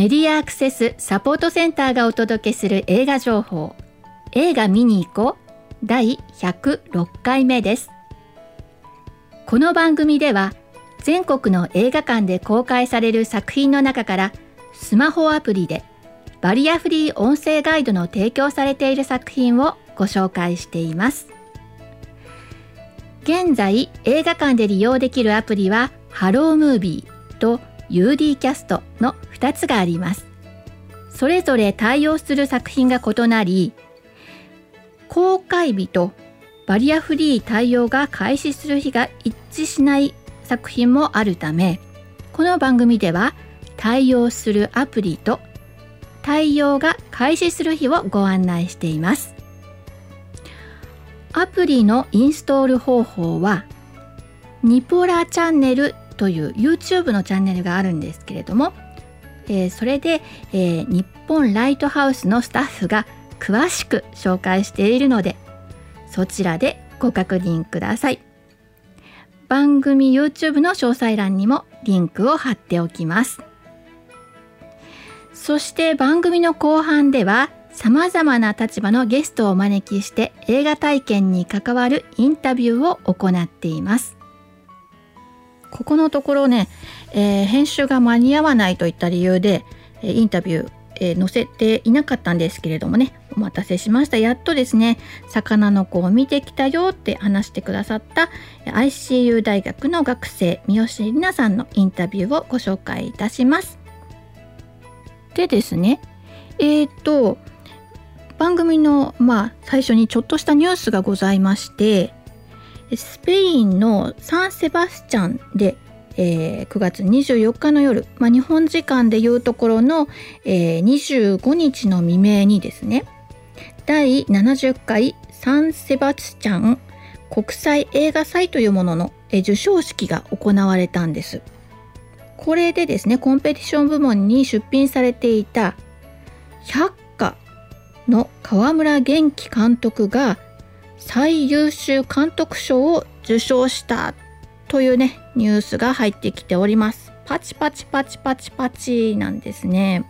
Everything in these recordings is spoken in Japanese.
メディアアクセスサポートセンターがお届けする映画情報。映画見に行こう。第106回目です。この番組では全国の映画館で公開される作品の中からスマホアプリでバリアフリー音声ガイドの提供されている作品をご紹介しています。現在映画館で利用できるアプリはハロームービーと UD キャストの2つがあります。それぞれ対応する作品が異なり公開日とバリアフリー対応が開始する日が一致しない作品もあるためこの番組では対応するアプリと対応が開始する日をご案内しています。アプリのインストール方法はニポラチャンネルという YouTube のチャンネルがあるんですけれども、えー、それで、えー、日本ライトハウスのスタッフが詳しく紹介しているのでそちらでご確認ください。番組 YouTube の詳細欄にもリンクを貼っておきます。そして番組の後半では様々な立場のゲストをお招きして映画体験に関わるインタビューを行っています。ここのところね、えー、編集が間に合わないといった理由でインタビュー、えー、載せていなかったんですけれどもねお待たせしました。やっとですね魚の子を見てきたよって話してくださった ICU 大学の学生三好里奈さんのインタビューをご紹介いたします。でですねえっ、ー、と番組のまあ最初にちょっとしたニュースがございましてスペインのサンセバスチャンで、えー、9月24日の夜、まあ、日本時間でいうところの、えー、25日の未明にですね第70回サンセバスチャン国際映画祭というものの、えー、授賞式が行われたんです。これでですねコンペティション部門に出品されていた百花の河村元気監督が最優秀監督賞を受賞したというねニュースが入ってきております。パチパチパチパチパチなんですね。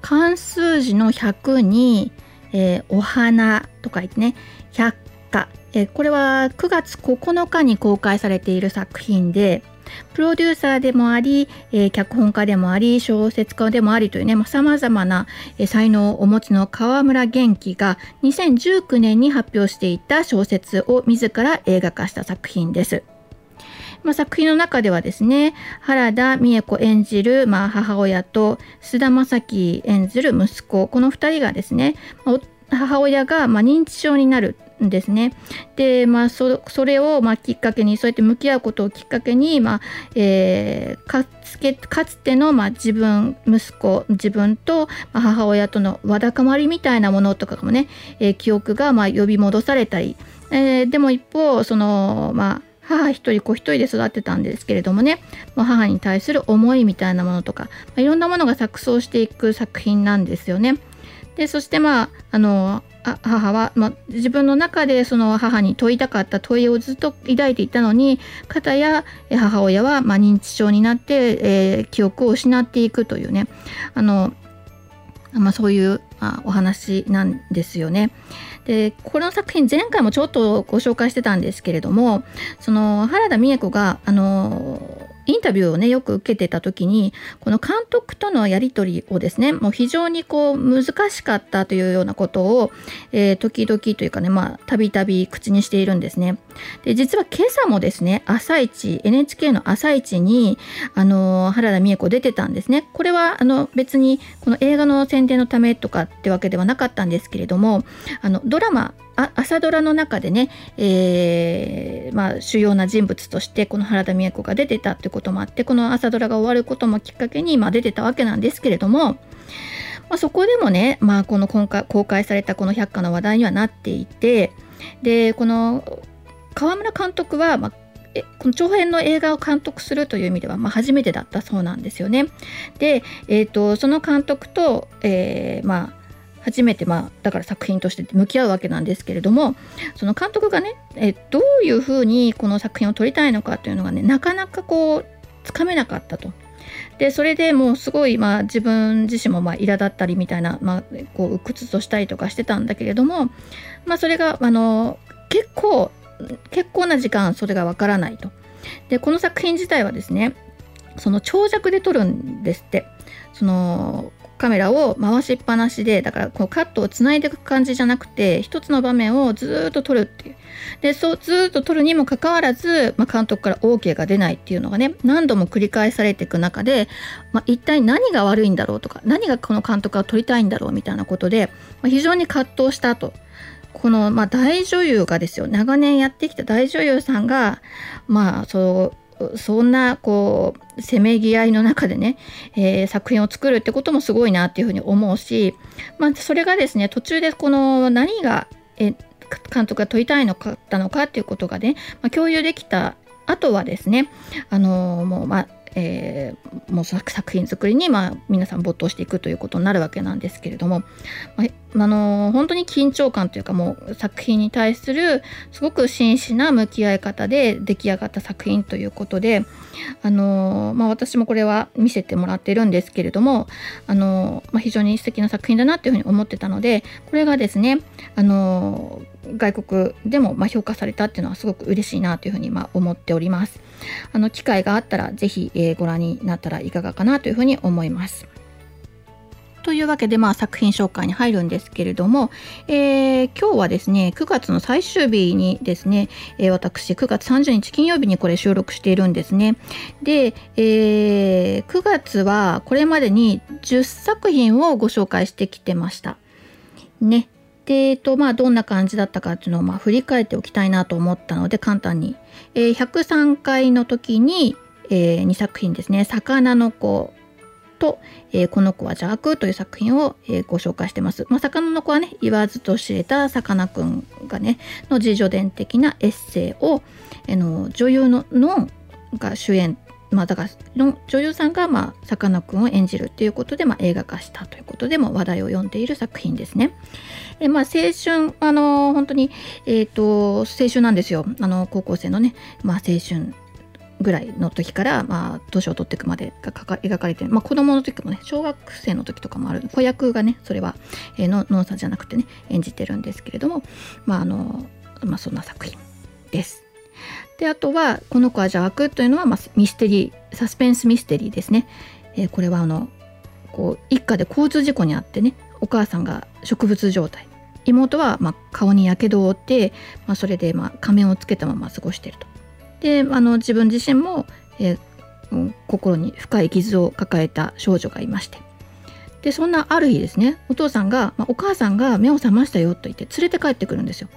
関数字の100に、えー、お花と書いてね百花、えー、これは9月9日に公開されている作品でプロデューサーでもあり、えー、脚本家でもあり小説家でもありというねさまざ、まな、えー、才能をお持ちの川村元気が2019年に発表していた小説を自ら映画化した作品です。まあ、作品の中ではですね原田美恵子演じる、まあ、母親と菅田将暉演じる息子この2人がですね母親がま認知症になるんですね。で、まあそ、それをまあきっかけにそうやって向き合うことをきっかけに、まあえー、かつけかつてのまあ自分息子自分と母親とのわだかまりみたいなものとかもね、えー、記憶がまあ呼び戻されたり、えー、でも一方そのまあ母一人子一人で育ってたんですけれどもね母に対する思いみたいなものとか、まあ、いろんなものが錯綜していく作品なんですよね。でそしてまああの母は、まあ、自分の中でその母に問いたかった問いをずっと抱いていたのに片や母親は、まあ、認知症になって、えー、記憶を失っていくというねあの、まあ、そういう、まあ、お話なんですよね。でこの作品前回もちょっとご紹介してたんですけれどもその原田美恵子があのインタビューをねよく受けてた時にこの監督とのやり取りをですねもう非常にこう難しかったというようなことを、えー、時々というかねまあたびたび口にしているんですね。で実は今朝もですね朝一 NHK の朝一にあの原田美恵子出てたんですね。これはあの別にこの映画の宣伝のためとかってわけではなかったんですけれどもあのドラマ朝ドラの中でね、えー、まあ、主要な人物としてこの原田美恵子が出てたってこともあってこの朝ドラが終わることもきっかけに、ま、出てたわけなんですけれども、まあ、そこでもね、まあ、この今回公開されたこの百科の話題にはなっていてでこの川村監督は、まあこの長編の映画を監督するという意味では、まあ、初めてだったそうなんですよね。で、えーと、その監督と、えー、まあ初めてまあだから作品として向き合うわけなんですけれどもその監督がねえどういうふうにこの作品を撮りたいのかというのがねなかなかこうつかめなかったと。でそれでもうすごい、まあ、自分自身もまあ苛立ったりみたいな、まあ、こう鬱屈としたりとかしてたんだけれども、まあ、それがあの結構結構な時間それがわからないと。でこの作品自体はですねその長尺で撮るんですってそのカメラを回しっぱなしでだからこうカットをつないでいく感じじゃなくて一つの場面をずっと撮るっていうでそうずっと撮るにもかかわらず、まあ、監督から OK が出ないっていうのがね何度も繰り返されていく中で、まあ、一体何が悪いんだろうとか何がこの監督が撮りたいんだろうみたいなことで、まあ、非常に葛藤したと。この、まあ、大女優がですよ長年やってきた大女優さんがまあそうそんなこうせめぎ合いの中でね、えー、作品を作るってこともすごいなっていうふうに思うし、まあ、それがですね途中でこの何がえ監督が問いたいのかったのかっていうことがね、まあ、共有できた後はですねあのー、もうまあえー、もう作品作りに、まあ、皆さん没頭していくということになるわけなんですけれども、まあ、のー、本当に緊張感というかもう作品に対するすごく真摯な向き合い方で出来上がった作品ということで、あのー、まあ、私もこれは見せてもらってるんですけれども、あのまあ、非常に素敵な作品だなというふうに思ってたのでこれがですね、あの外国でもま評価されたっていうのはすごく嬉しいなというふうにま思っております。あの機会があったら是非、え、ご覧になったらいかがかなというふうに思います。というわけで、まあ、作品紹介に入るんですけれども、えー、今日はですね9月の最終日にですね、えー、私9月30日金曜日にこれ収録しているんですねで、えー、9月はこれまでに10作品をご紹介してきてましたねで、えっと、まあ、どんな感じだったかっていうのを、まあ、振り返っておきたいなと思ったので、簡単に。えー、103回の時に、えー、2作品ですね、魚の子と、えー、この子は邪悪という作品を、えー、ご紹介してます。まあ、魚の子はね、言わずと知れたさかなクンがね、の自叙伝的なエッセイを、えの女優のノンが主演まあ、だから女優さんがまあさかなクンを演じるっていうことで、まあ、映画化したということでも話題を読んでいる作品ですね。えまあ、青春あの本当に、えーと、青春なんですよあの高校生のね、まあ、青春ぐらいの時から、まあ、年を取っていくまでが描かれてる、まあ、子供の時もね小学生の時とかもある子役がねそれは、え、のノンさんじゃなくてね演じてるんですけれどもまああのまあそんな作品です。であとは「この子は邪悪」というのは、まあ、ミステリーサスペンスミステリーですね。えー、これはあのこう一家で交通事故に遭ってねお母さんが植物状態妹はま顔にやけどを負って、まあ、それでま仮面をつけたまま過ごしていると。であの自分自身も、えー、心に深い傷を抱えた少女がいましてでそんなある日ですねお父さんが、まあ、お母さんが目を覚ましたよと言って連れて帰ってくるんですよ。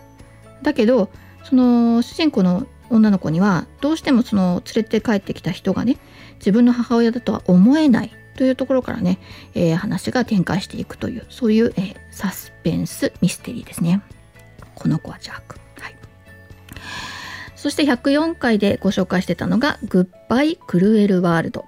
だけどその主人公の女の子にはどうしてもその連れて帰ってきた人がね自分の母親だとは思えないというところからね、えー、話が展開していくというそういう、えー、サスペンスミステリーですね。この子はジャーク。はい、そして104回でご紹介してたのが「グッバイ・クルエル・ワールド」。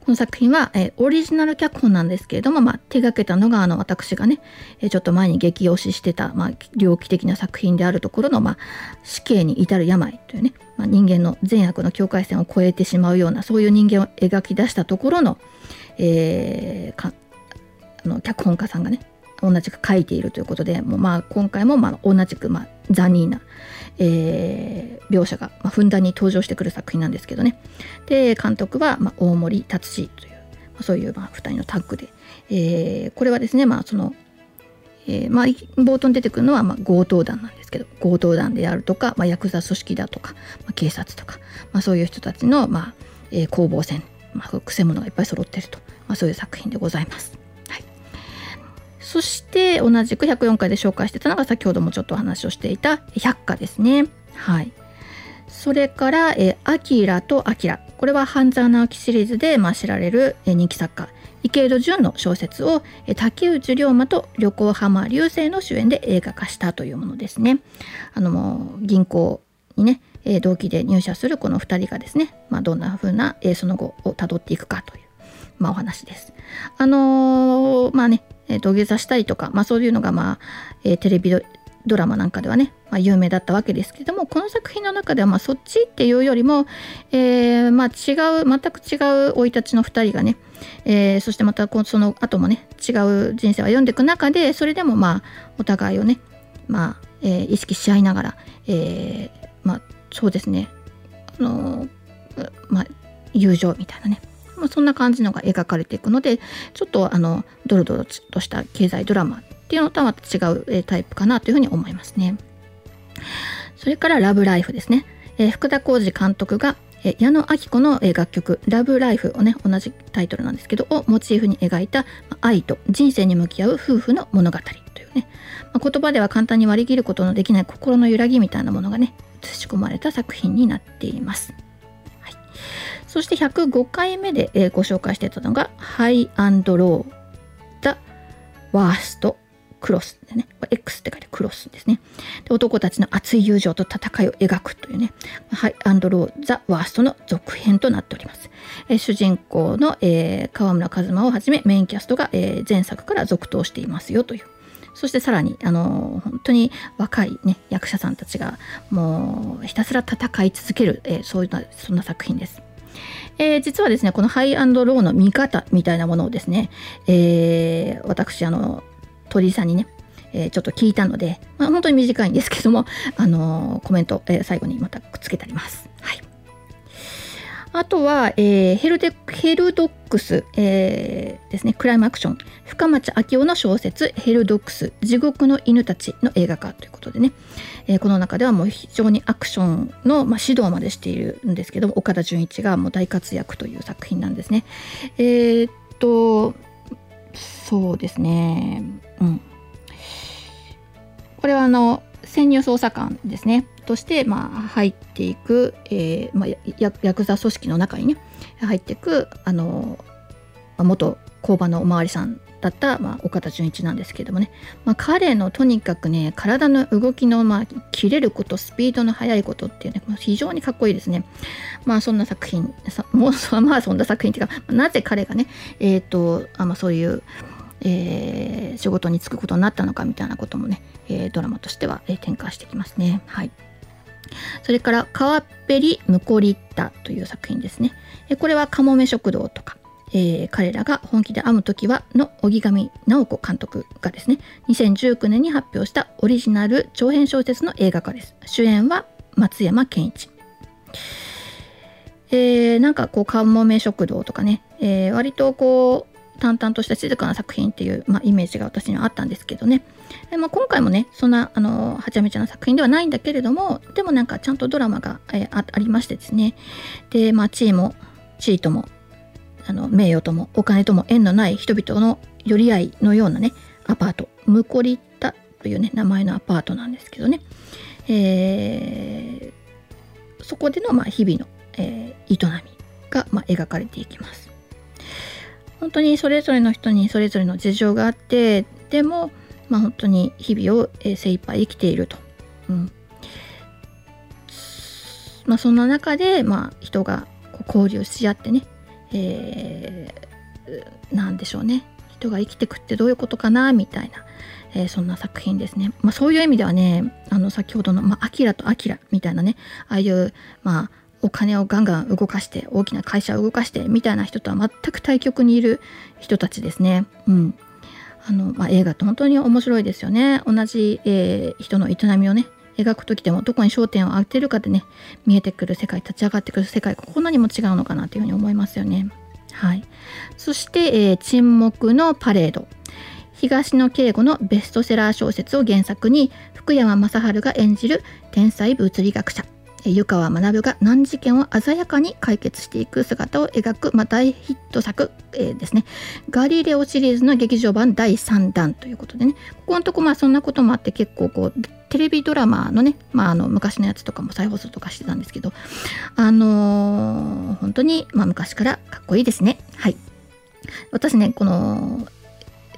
この作品は、えー、オリジナル脚本なんですけれども、まあ、手がけたのがあの私がね、えー、ちょっと前に激推ししてた、まあ、猟奇的な作品であるところの、まあ、死刑に至る病というね、まあ、人間の善悪の境界線を越えてしまうようなそういう人間を描き出したところの、えー、あの脚本家さんがね同じく書いているということでもうまあ今回もまあ同じくまあ残忍な、えー、描写が、まあ、ふんだんに登場してくる作品なんですけどねで監督は、まあ、大森達志という、まあ、そういうまあ2人のタッグで、えー、これはですねまあその、えー、まあ冒頭に出てくるのはまあ強盗団なんですけど強盗団であるとか、まあ、ヤクザ組織だとか、まあ、警察とか、まあ、そういう人たちの、まあえー、攻防戦、まあ、くせ者がいっぱい揃ってると、まあ、そういう作品でございます。そして同じく104回で紹介してたのが先ほどもちょっとお話をしていた百科ですね。はい。それから、えアキラとアキラ。これは半沢直樹シリーズで、まあ、知られる、え人気作家池井戸潤の小説を、え竹内涼真と旅行浜流星の主演で映画化したというものですね。あの銀行にね、え同期で入社するこの2人がですね、まあ、どんな風な、えその後をたどっていくかという、まあ、お話です。あのー、まあねえ土下座したりとか、まあ、そういうのが、まあえー、テレビドラマなんかではね、まあ、有名だったわけですけどもこの作品の中ではまあそっちっていうよりも、えー、まあ違う全く違う生い立ちの2人がね、えー、そしてまたその後もね違う人生を歩んでいく中でそれでもまあお互いをね、まあえー、意識し合いながら、えー、まあそうですねあのまあ友情みたいなね。まあ、そんな感じのが描かれていくのでちょっとあのドロドロとした経済ドラマっていうのとはまた違うえタイプかなというふうに思いますね。それからラブライフですね。えー、福田浩二監督が、え、矢野明子の、楽曲「ラブライフ」をね同じタイトルなんですけどをモチーフに描いた、愛と人生に向き合う夫婦の物語というね、まあ、言葉では簡単に割り切ることのできない心の揺らぎみたいなものがね映し込まれた作品になっています。はい、そして105回目で、えー、ご紹介してたのが「ハイアンドロー」「ザ・ワーストクロスでね、X って書いてクロスですね。で男たちの熱い友情と戦いを描くというね、ハイアンドロー・ザ・ワーストの続編となっております。えー、主人公の、えー、川村一馬をはじめメインキャストが、えー、前作から続投していますよという。そしてさらに、あの本当に若い、ね、役者さんたちがもうひたすら戦い続ける、えそういうそんな作品です。えー、実はですね、このハイローの見方みたいなものをですね、えー、私、あの、鳥居さんにね、えー、ちょっと聞いたので、まあ、本当に短いんですけども、あのー、コメント、えー、最後にまたくっつけてあります。はい。あとは、えー、ヘルデヘルドックス、えー、ですね、クライムアクション、深町昭夫の小説、ヘルドックス、地獄の犬たちの映画化ということでね、えー、この中ではもう非常にアクションの、まあ、指導までしているんですけど、岡田准一がもう大活躍という作品なんですね。えー、っと、そうですね。うん。これはあの潜入捜査官ですね。として、まあ、入っていく、えーまあ、ヤヤクザ組織の中にね入っていくあの元工場のおまわりさんだった、まあ、岡田准一なんですけどもね、まあ、彼のとにかくね体の動きの、まあ、切れることスピードの速いことっていうね非常にかっこいいですね。まあそんな作品もうまあそんな作品っていうかなぜ彼がねえっ、ー、とあ、まあ、そういうえー、仕事に就くことになったのかみたいなこともね、えー、ドラマとしては、えー、展開してきますね。はい。それから「川っぺりムコリッタ」という作品ですね。えこれは「かもめ食堂」とか、えー、彼らが本気で編む時はの荻上直子監督がですね2019年に発表したオリジナル長編小説の映画化です。主演は松山ケンイチ。えー、なんかこうかもめ食堂とかね、えー、割とこう淡々とした静かな作品っていう、まあ、イメージが私にはあったんですけどね、えまあ、今回もねそんなあのはちゃめちゃな作品ではないんだけれどもでもなんかちゃんとドラマが、えありましてですね。で、まあ、地位も地位ともあの名誉ともお金とも縁のない人々の寄り合いのようなねアパート。ムコリッタというね名前のアパートなんですけどね、えー、そこでのまあ日々の、えー、営みがまあ描かれていきます。本当にそれぞれの人にそれぞれの事情があってでも、まあ、本当に日々を精一杯生きていると。うんまあ、そんな中で、まあ、人がこう交流し合ってね、えー、なんでしょうね人が生きてくってどういうことかなみたいな、えー、そんな作品ですね。まあ、そういう意味ではねあの先ほどの「まあ、アキラとアキラ」みたいなねああいう、まあ、お金をガンガン動かして大きな会社を動かしてみたいな人とは全く対極にいる人たちですね。うんあのまあ、映画って本当に面白いですよね。同じ、えー、人の営みをね描く時でもどこに焦点を当てるかでね見えてくる世界立ち上がってくる世界こんなにも違うのかなというふうに思いますよね。はい、そして、えー、沈黙のパレード東野圭吾のベストセラー小説を原作に福山雅治が演じる天才物理学者湯川学が難事件を鮮やかに解決していく姿を描く、まあ、大ヒット作、えー、ですね。ガリレオシリーズの劇場版第3弾ということでね。ここのとこまあそんなこともあって結構こうテレビドラマのね、まあ、あの昔のやつとかも再放送とかしてたんですけど。あのー、本当に、まあ、昔からかっこいいですね。はい。私ねこの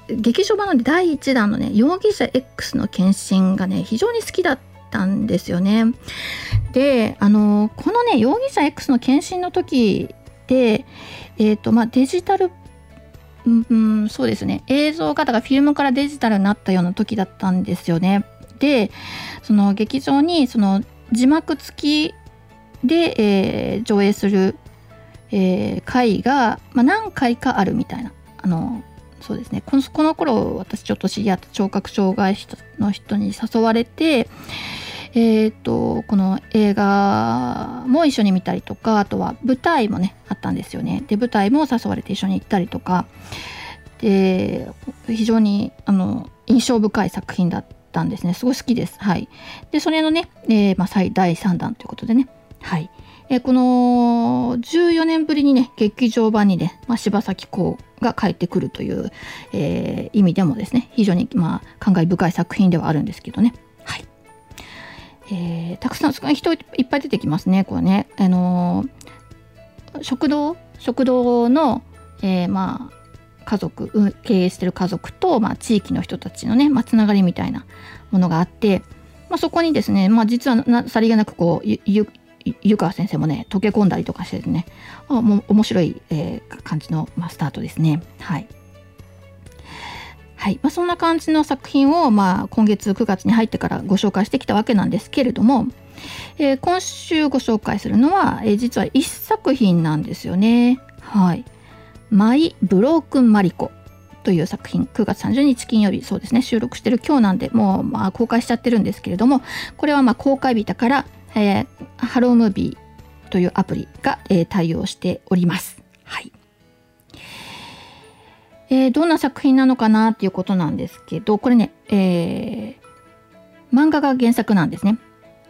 劇場版の第1弾のね容疑者 X の献身がね非常に好きだったたんですよね。であのこのね容疑者 X の検診の時で、えーとまあ、デジタルうん、そうですね。映像がだからフィルムからデジタルになったような時だったんですよね。でその劇場にその字幕付きで、えー、上映する、えー、回が、まあ、何回かあるみたいな。あのそうですね。このこの頃私ちょっと知り合った聴覚障害者の人に誘われてえーと、この映画も一緒に見たりとかあとは舞台もねあったんですよね。で舞台も誘われて一緒に行ったりとか。で非常にあの印象深い作品だったんですね。すごい好きです。はい。でそれのね、えーまあ、最第3弾ということでね。はい、え、この14年ぶりにね劇場版にね、まあ、柴咲コウが帰ってくるという、えー、意味でもですね非常に、まあ、感慨深い作品ではあるんですけどね。えー、たくさん人いっぱい出てきますねこれね。あのー、食堂？食堂の、えー、まあ家族経営してる家族と、まあ、地域の人たちのね、まあ、つながりみたいなものがあって、まあ、そこにですね、まあ、実はさりげなくこうゆ湯川先生もね溶け込んだりとかしてねあもう面白い、えー、感じの、まあ、スタートですね。はい。はいまあ、そんな感じの作品を、まあ、今月9月に入ってからご紹介してきたわけなんですけれども、えー、今週ご紹介するのは、えー、実は1作品なんですよね。はい。マイ・ブロークン・マリコという作品9月30日金曜日そうですね収録してる今日なんでもう、まあ、公開しちゃってるんですけれどもこれはまあ公開日だから、えー、ハロームービーというアプリが、えー、対応しております。はいえー、どんな作品なのかなっていうことなんですけどこれね、えー、漫画が原作なんですね。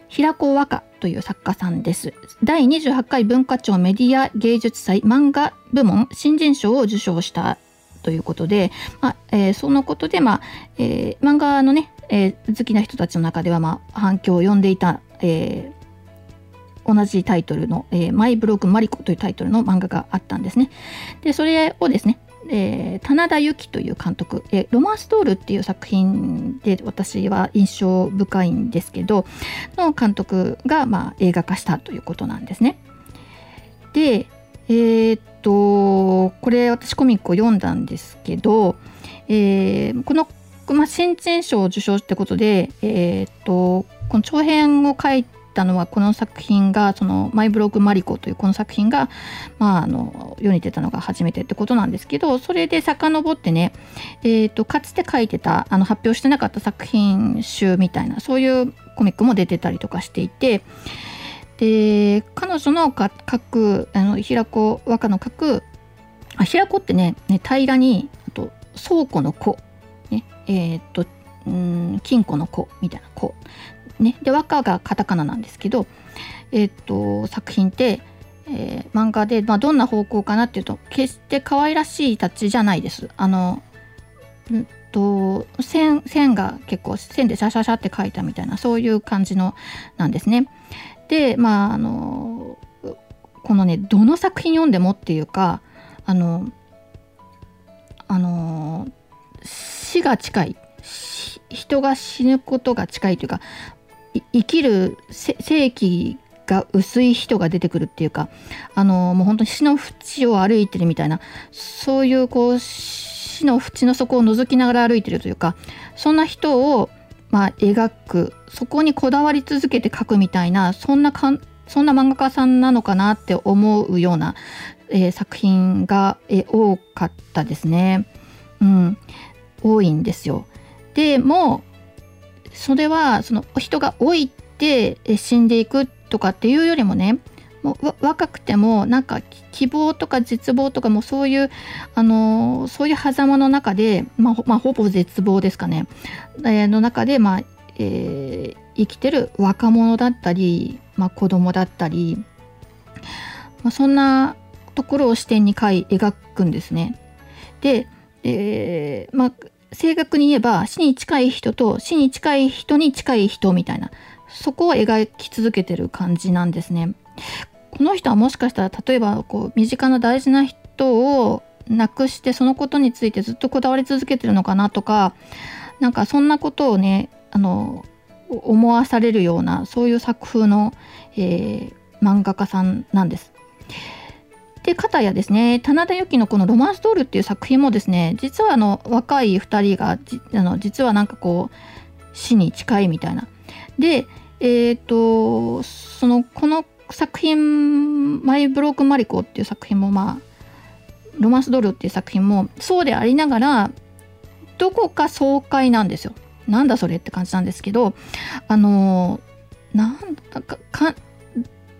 平子和歌という作家さんです。第28回文化庁メディア芸術祭漫画部門新人賞を受賞したということで、まあえー、そのことで、まあえー、漫画のね、えー、好きな人たちの中では、まあ、反響を呼んでいた、えー、同じタイトルの、え、マイブログマリコというタイトルの漫画があったんですね。で、それをですね、えー、棚田由紀という監督、えー、ロマンストールっていう作品で私は印象深いんですけどの監督が、まあ、映画化したということなんですね。でえー、っとこれ私コミックを読んだんですけど、えー、この、まあ、新人賞を受賞ってことで、えー、っとこの長編を書いたのはこの作品がそのマイブログマリコというこの作品が、まあ、あの世に出たのが初めてってことなんですけどそれで遡ってね、えーと、かつて書いてたあの発表してなかった作品集みたいなそういうコミックも出てたりとかしていてで彼女の書くあの平子和歌の書くあ平子ってねね平らにあと倉庫の子、ね、えっ、ー、とうん金庫の子みたいな子ね、で和歌がカタカナなんですけど、えー、っと作品って、えー、漫画で、まあ、どんな方向かなっていうと決して可愛らしいタッチじゃないです。あのんと線線が結構線でシャシャシャって描いたみたいなそういう感じのなんですね。でまああのこのねどの作品読んでもっていうかあのあの死が近い人が死ぬことが近いというか生きる正気が薄い人が出てくるっていうかあのもう本当に死の淵を歩いてるみたいなそういうこう死の淵の底を覗きながら歩いてるというかそんな人をまあ描くそこにこだわり続けて描くみたいなそんなかんそんな漫画家さんなのかなって思うような、えー、作品が、えー、多かったですね。うん、多いんですよ。でもそれはその人が老いて死んでいくとかっていうよりもねもう若くてもなんか希望とか絶望とかもそういうあのそういう狭間の中で、まあ、まあ、ほぼ絶望ですかね、えー、の中で、まあえー、生きてる若者だったり、まあ、子供だったり、まあ、そんなところを視点に描くんですね。で、えーまあ、正確に言えば死に近い人と死に近い人に近い人みたいなそこを描き続けてる感じなんですね。この人はもしかしたら例えばこう身近な大事な人を亡くしてそのことについてずっとこだわり続けてるのかなとかなんかそんなことをねあの思わされるようなそういう作風の、えー、漫画家さんなんです。で、片やですね、棚田由紀のこのロマンストールっていう作品もですね、実はあの若い2人があの実はなんかこう、死に近いみたいな。で、えっ、ー、と、その、この作品、マイ・ブロークン・マリコっていう作品も、まあ、ロマンスドールっていう作品もそうでありながら、どこか爽快なんですよ。なんだそれって感じなんですけど、あの、なんだか、か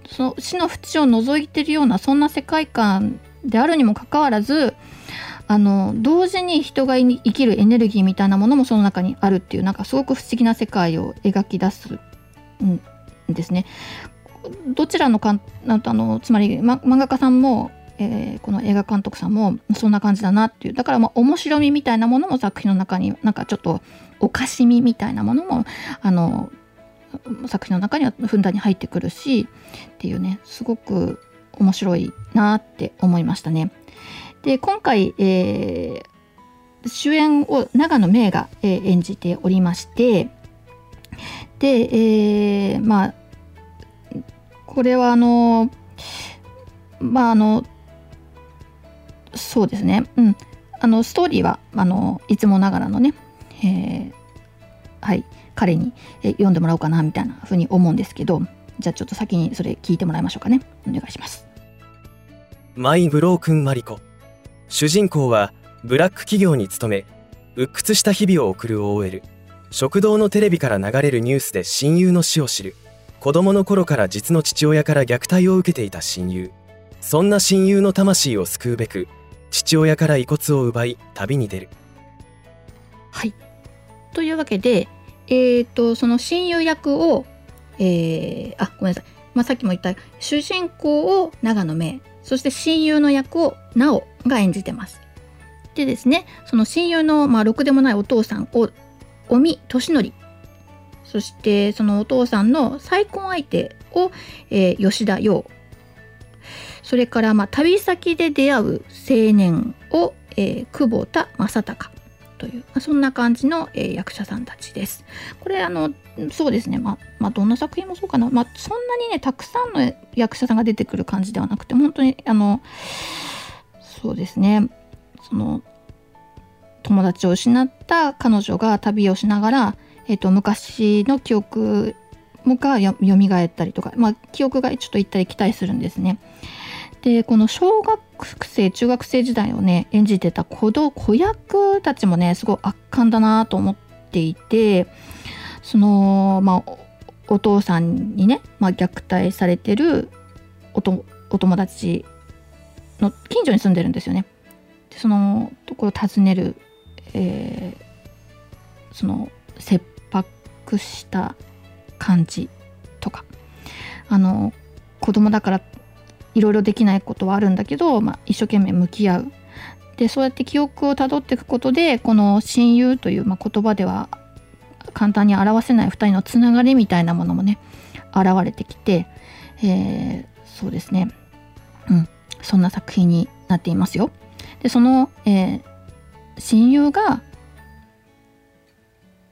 その死の淵を覗いてるようなそんな世界観であるにもかかわらずあの同時に人が生きるエネルギーみたいなものもその中にあるっていうなんかすごく不思議な世界を描き出すんですね。どちらのかんあのつまり、ま、漫画家さんも、えー、この映画監督さんもそんな感じだなっていうだからまあ面白みみたいなものも作品の中になんかちょっとおかしみみたいなものもあの作品の中にはふんだんに入ってくるしっていうねすごく面白いなって思いましたね。で今回、えー、主演を長野芽郁が、えー、演じておりましてで、えー、まあこれはあのまああのそうですね。うん。あのストーリーはあのいつもながらのね、えー、はい。彼に読んでもらおうかなみたいな風に思うんですけどじゃあちょっと先にそれ聞いてもらいましょうかね。お願いします。マイ・ブロークン・マリコ主人公はブラック企業に勤め鬱屈した日々を送る OL 食堂のテレビから流れるニュースで親友の死を知る。子供の頃から実の父親から虐待を受けていた親友。そんな親友の魂を救うべく父親から遺骨を奪い旅に出る。はい。というわけでえっ、ー、とその親友役を、えー、あごめんなさい、まあ、さっきも言った主人公を長野芽そして親友の役を直が演じてます。でですねその親友の、まあ、ろくでもないお父さんを尾身俊則そしてそのお父さんの再婚相手を、えー、吉田洋。それから、まあ、旅先で出会う青年を、えー、久保田正孝という、まあ、そんな感じの、えー、役者さんたちです。これあのそうですね、まあ、まあ、どんな作品もそうかな、まあ、そんなにねたくさんの役者さんが出てくる感じではなくて本当にあのそうですねその友達を失った彼女が旅をしながら、えーと、昔の記憶がよみがえったりとか、まあ、記憶がちょっと行ったり来たりするんですね。でこの小学生中学生時代をね演じてた子子役たちもねすごい圧巻だなと思っていてそのまあお父さんにね、まあ、虐待されてるお友達の近所に住んでるんですよね。でそのところを訪ねる、えー、その切迫した感じとかあの子供だからいろいろできないことはあるんだけど、まあ、一生懸命向き合うでそうやって記憶をたどっていくことでこの親友という、まあ、言葉では簡単に表せない2人のつながりみたいなものもね現れてきて、えー、そうですねうんそんな作品になっていますよ。でその、えー、親友が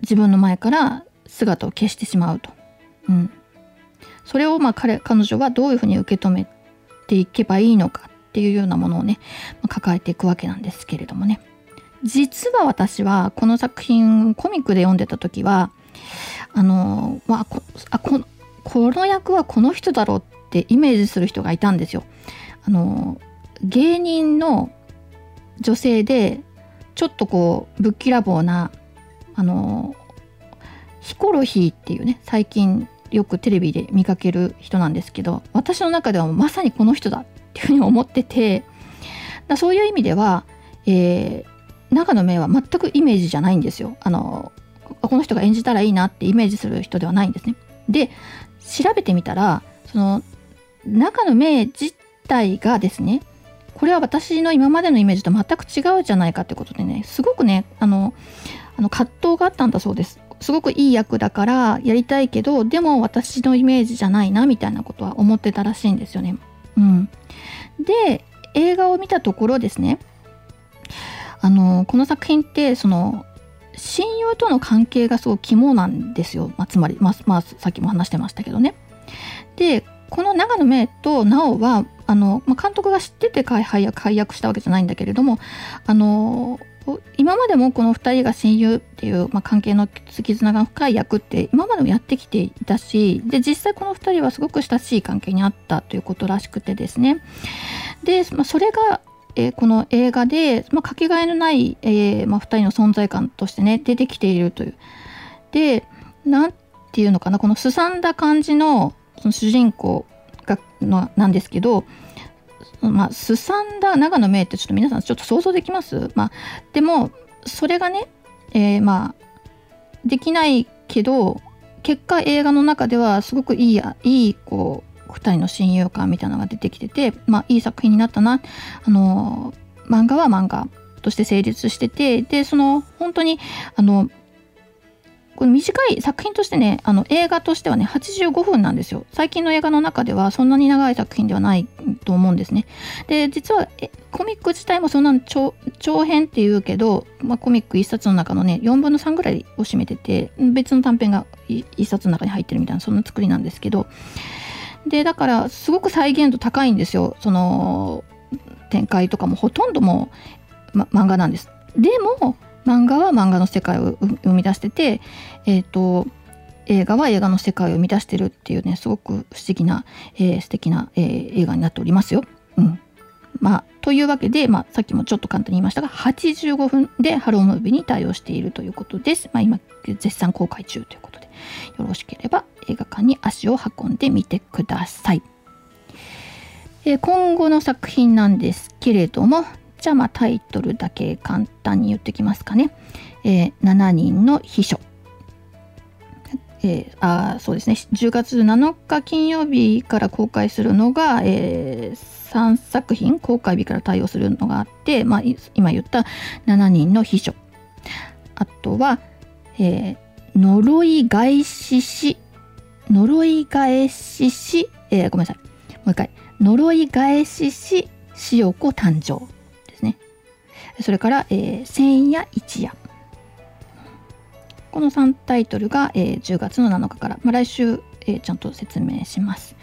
自分の前から姿を消してしまうと。うん、それをまあ彼彼女はどういうふうに受け止めっていけばいいのかっていうようなものをね、ま抱えていくわけなんですけれどもね実は私はこの作品コミックで読んでた時はあの、まあ、こあここの役はこの人だろうってイメージする人がいたんですよ。あの芸人の女性でちょっとこうぶっきらぼうなあのヒコロヒーっていうね最近よくテレビで見かける人なんですけど私の中ではまさにこの人だっていうふうに思っててだそういう意味では、えー、長野芽は全くイメージじゃないんですよ。あのこの人が演じたらいいなってイメージする人ではないんですね。で調べてみたらその長野芽自体がですねこれは私の今までのイメージと全く違うじゃないかってことでねすごくねあのあの葛藤があったんだそうです。すごくいい役だからやりたいけどでも私のイメージじゃないなみたいなことは思ってたらしいんですよね。うん、で映画を見たところですねあのこの作品ってその親友との関係がすごい肝なんですよ、まあ、つまり、まあ、まあ、さっきも話してましたけどね。でこの長野芽と直はあの、まあ、監督が知ってて配役配役したわけじゃないんだけれどもあの今までもこの2人が親友っていう、まあ、関係の絆が深い役って今までもやってきていたしで実際この2人はすごく親しい関係にあったということらしくてですね。で、まあ、それが、えー、この映画で、まあ、かけがえのない、えーまあ、2人の存在感としてね出てきているという。で何ていうのかなこのすさんだ感じのその主人公がのなんですけどまあ、すさんだ長野名ってちょっと皆さんちょっと想像できます？まあ、でも、それがね、えー、まあ、できないけど、結果映画の中ではすごくいいや、いい、こう、二人の親友感みたいなのが出てきてて、まあ、いい作品になったな。あの、漫画は漫画として成立してて、で、その、本当に、あの、これ短い作品としてね、あの映画としてはね、85分なんですよ。最近の映画の中ではそんなに長い作品ではないと思うんですね。で、実はコミック自体もそんな長長編っていうけど、まあ、コミック1冊の中のね、4分の3ぐらいを占めてて、別の短編が1冊の中に入ってるみたいな、そんな作りなんですけど、で、だからすごく再現度高いんですよ。その展開とかもほとんどもう、ま、漫画なんです。でも、漫画は漫画の世界を生み出してて、えーと、映画は映画の世界を生み出してるっていうねすごく不思議な、えー、素敵な、えー、映画になっておりますよ。うんまあ、というわけで、まあ、さっきもちょっと簡単に言いましたが85分でハロームービーに対応しているということです。まあ、今絶賛公開中ということでよろしければ映画館に足を運んでみてください。えー、今後の作品なんですけれどもじゃあまあタイトルだけ簡単に言ってきますかね。えー、7人の秘書。えー、あそうですね。10月7日金曜日から公開するのが、えー、3作品公開日から対応するのがあって、まあ、今言った7人の秘書。あとは、えー、呪い返しし呪い返しし、えー、ごめんなさい。もう一回。呪い返しし塩子誕生。それから、えー、千夜一夜。この3タイトルが、えー、10月の7日から、まあ、来週、えー、ちゃんと説明します。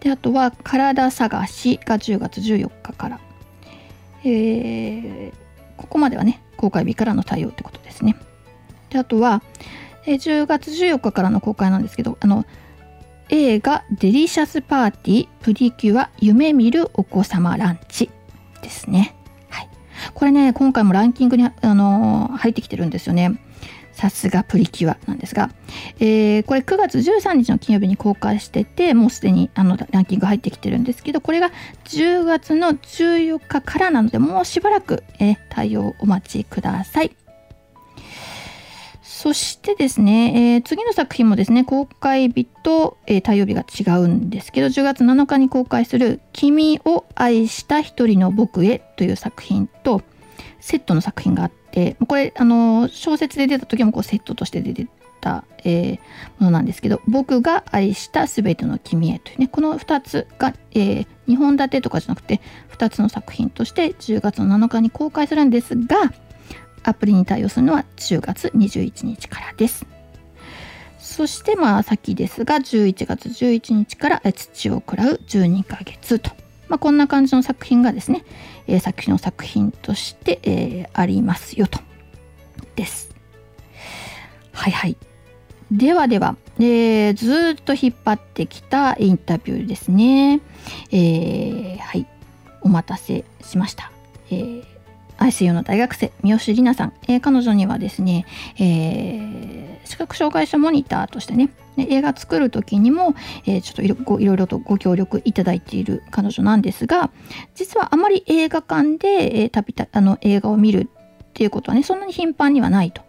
であとは「体探し」が10月14日から、えー、ここまではね公開日からの対応ってことですね。であとは、えー、10月14日からの公開なんですけどあの映画「デリシャスパーティープリキュア夢見るお子様ランチ」ですね。これね、今回もランキングに、あのー、入ってきてるんですよね。さすがプリキュアなんですが、えー、これ9月13日の金曜日に公開してて、もうすでにあのランキング入ってきてるんですけど、これが10月の14日からなので、もうしばらく、えー、対応お待ちください。そしてですね、えー、次の作品もですね、公開日と、えー、対応日が違うんですけど、10月7日に公開する君を愛した一人の僕へという作品と、セットの作品があって、これ、あの、小説で出た時もこうセットとして出てた、え、ものなんですけど、僕が愛したすべての君へというね、この2つが、えー、2本立てとかじゃなくて、2つの作品として10月7日に公開するんですが、アプリに対応するのは10月21日からです。そしてまあ先ですが11月11日から土を食らう12ヶ月と、まあ、こんな感じの作品がですね、え、作品の作品として、えー、ありますよとです。はいはい。ではでは、えー、ずっと引っ張ってきたインタビューですね。えー、はい。お待たせしました。えー ICU の大学生三好里奈さん、えー、彼女にはですね、えー、視覚障害者モニターとしてね映画作る時にも、えー、ちょっといろいろとご協力いただいている彼女なんですが実はあまり映画館で、えー、旅たあの映画を見るっていうことはねそんなに頻繁にはないと。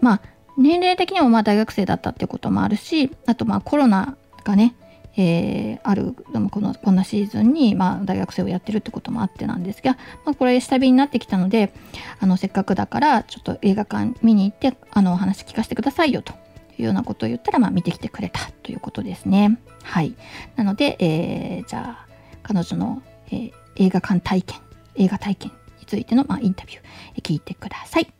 まあ年齢的にもまあ大学生だったってこともあるしあとまあコロナがねえー、あるこのこんなシーズンに、まあ、大学生をやってるってこともあってなんですが、まあ、これ下火になってきたのであのせっかくだからちょっと映画館見に行ってあのお話聞かせてくださいよというようなことを言ったら、まあ、見てきてくれたということですね。はい、なので、えー、じゃあ彼女の、えー、映画館体験映画体験についての、まあ、インタビュー聞いてください。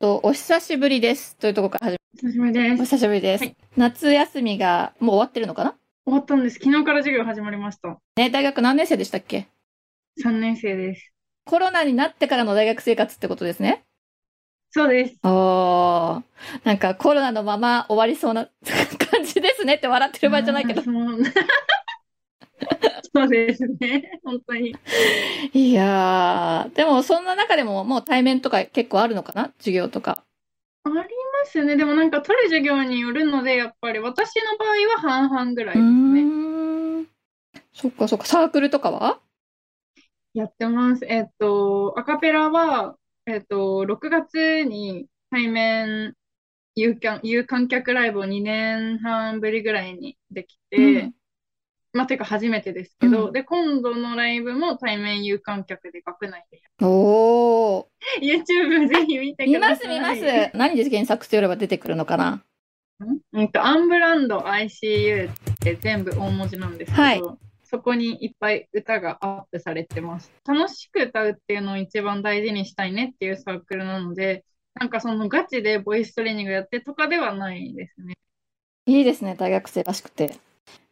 とお久しぶりですというところから始久しぶりです。お久しぶりです、はい、夏休みがもう終わってるのかな？終わったんです。昨日から授業始まりました。ね、大学何年生でしたっけ ?3 年生です。コロナになってからの大学生活ってことですね？そうです。おー。なんかコロナのまま終わりそうな 感じですねって笑ってる場合じゃないけど。そうそうですね。本当に。いやー、でもそんな中でももう対面とか結構あるのかな？授業とか。ありますね。でもなんか取る授業によるので、やっぱり私の場合は半々ぐらいうですね。そっかそっか。サークルとかは？やってます。えっと、アカペラは、えっと、6月に対面有観、有観客ライブを2年半ぶりぐらいにできて、うんまあ、ていうか初めてですけど、うんで、今度のライブも対面有観客で学内でやおー。る。YouTube ぜひ見て見ください。ます見ます。何で検索してやれば出てくるのかな？うん？と、アンブランド ICU って全部大文字なんですけど、はいそこにいっぱい歌がアップされてます。楽しく歌うっていうのを一番大事にしたいねっていうサークルなので、なんかそのガチでボイストレーニングやってとかではないですね。いいですね、大学生らしくて。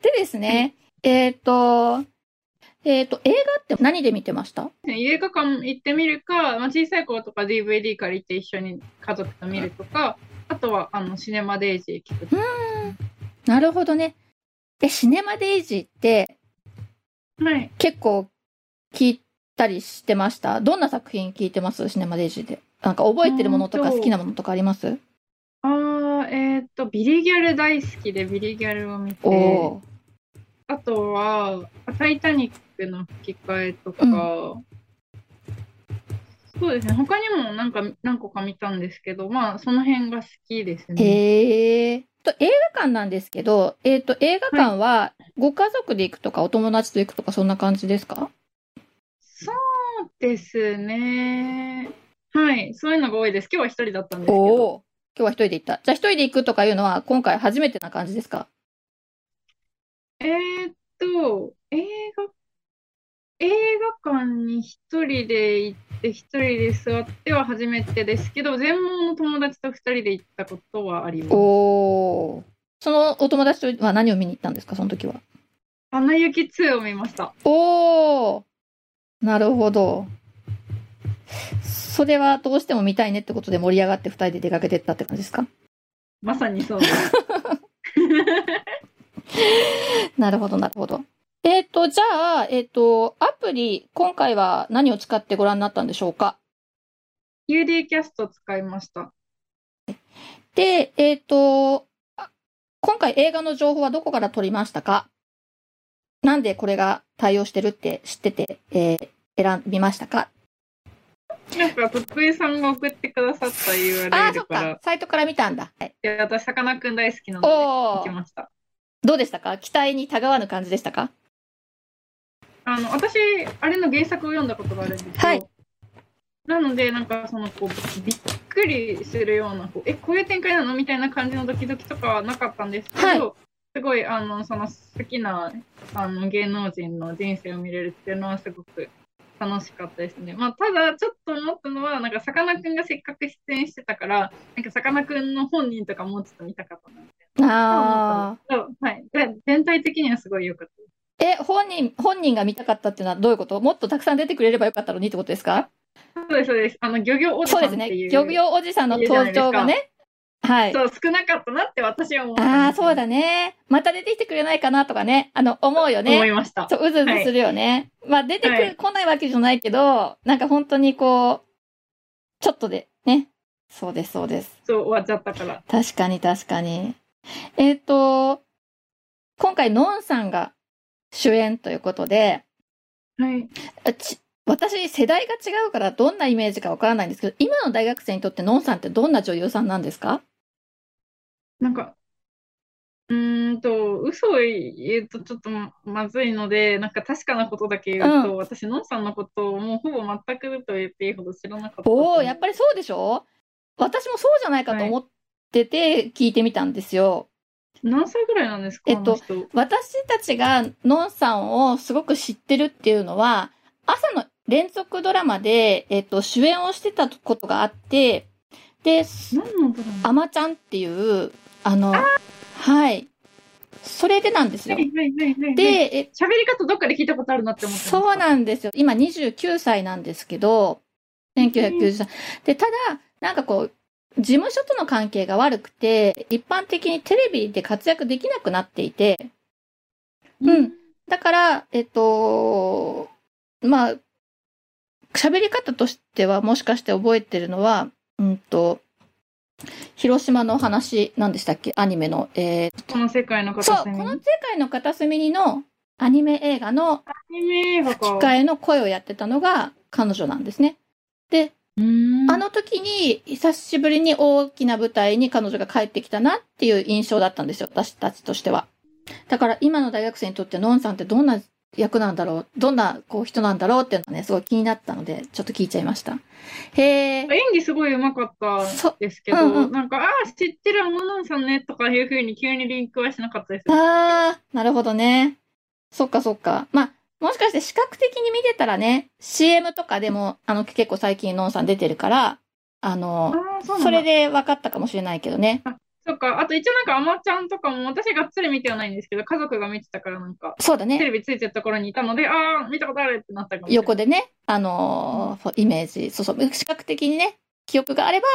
でですね、えっ、と、えっ、と、映画って何で見てました？映画館行ってみるか、まあ、小さい頃とか DVD 借りて一緒に家族と見るとか、あとはあのシネマデイジー聞くとか。なるほどね。で、シネマデイジーってはい。結構聞いたりしてました？どんな作品聞いてます？シネマデイジーで。なんか覚えてるものとか好きなものとかあります？あー、えっと、ビリギャル大好きでビリギャルを見て、おー。あとは、タイタニックの吹き替えとか、そうですね、他にもなんか何個か見たんですけど、まあ、その辺が好きですね。へえ。と映画館なんですけど、えっ、と、映画館はご家族で行くとかお友達と行くとかそんな感じですか？そうですね。はい、そういうのが多いです。今日は一人だったんですけど。今日は一人で行った。じゃあ一人で行くとかいうのは今回初めてな感じですか？と、映画、映画館に一人で行って、一人で座っては初めてですけど、全盲の友達と二人で行ったことはあります。おお。そのお友達とは何を見に行ったんですか？その時は。アナ雪2を見ました。おお。なるほど。それはどうしても見たいねってことで盛り上がって二人で出かけてったって感じですか？まさにそう。なるほど、なるほど。えっ、と、じゃあ、えっ、と、アプリ、今回は何を使ってご覧になったんでしょうか？UD キャスト使いました。で、えっ、と、あ今回映画の情報はどこから取りましたか？なんでこれが対応してるって知ってて、えー選びましたか？なんか、徳井さんが送ってくださったああー、そ URL っからか。、サイトから見たんだ。はい、で私、さかなクン大好きなので、行きました。どうでしたか？期待にたがわぬ感じでしたか？あの、私、あれの原作を読んだことがあるんですよ。はいなので、なんか、その、こう、びっくりするような、こうえ、こういう展開なのみたいな感じのドキドキとかはなかったんですけど、はいすごい、あの、その、好きな、あの、芸能人の人生を見れるっていうのは、すごく楽しかったですね。まあ、ただ、ちょっと思ったのは、なんか、さかなクンがせっかく出演してたから、なんか、さかなクンの本人とかもうちょっと見たかったな、みたいな。あはい。で全体的にはすごい良かったです。ー。え、本人、本人が見たかったっていうのはどういうこと？もっとたくさん出てくれればよかったのにってことですか？そうです、そうです。あの、漁業おじそうですね。さんっていう。漁業おじさんの登場がね。はい。そう、少なかったなって私は思ったんですよああ、そうだね。また出てきてくれないかなとかね。あの、思うよ思ね。いました。そう、うずうずするよね。まあ、出てくる、はい来ないわけじゃないけど、なんか本当にこう、ちょっとで、ね。そうです、そうです。そう、終わっちゃったから。確かに、確かに。えっ、と、今回、のんさんが主演ということで、はい。あち私、世代が違うからどんなイメージかわからないんですけど、今の大学生にとってのんさんってどんな女優さんなんですか？なんか、うーんと、嘘を言うとちょっとまずいので、なんか確かなことだけ言うと、う私、のんさんのことをもうほぼ全くと言っていいほど知らなかった。おおやっぱりそうでしょ？私もそうじゃないかと思ってて聞いてみたんですよ。何歳ぐらいなんですかえっと私たちがのんさんをすごく知ってるっていうのは、朝の連続ドラマで、えっと、主演をしてたことがあって、で、あまちゃんっていう、あの、はい。それでなんですよは。いはいはいはい。で、、え喋り方どっかで聞いたことあるなって思って。そうなんですよ。今29歳なんですけど、1993。で、ただ、なんかこう、事務所との関係が悪くて、一般的にテレビで活躍できなくなっていて、うん。だから、えっと、まあ、喋り方としてはもしかして覚えてるのは、うんと、広島の話、何でしたっけ？アニメの。えーこの世界の片そう、こ隅に。の世界の片隅にのアニメ映画のアニメ映画か。吹き替えの声をやってたのが彼女なんですね。で、うーんあの時に久しぶりに大きな舞台に彼女が帰ってきたなっていう印象だったんですよ、私たちとしては。だから今の大学生にとってノンさんってどんな役なんだろうどんなこう人なんだろうっていうのがね、すごい気になったので、ちょっと聞いちゃいました。へえ。演技すごい上手かったそですけど、うんうんなんか、ああ、知ってるあのノンさんねとかいうふうに急にリンクはしなかったです。あー、なるほどね。そっかそっか。まあ、もしかして視覚的に見てたらね、CM とかでも、あの、結構最近ノンさん出てるから、あの、そそれで分かったかもしれないけどね。そっか、あと一応なんか、あまちゃんとかも、私がっつり見てはないんですけど、家族が見てたからなんか、そうだね。テレビついてた頃にいたので、ああ、見たことあるってなったかも。横でね、あのーイメージ、そうそう、視覚的にね、記憶があれば、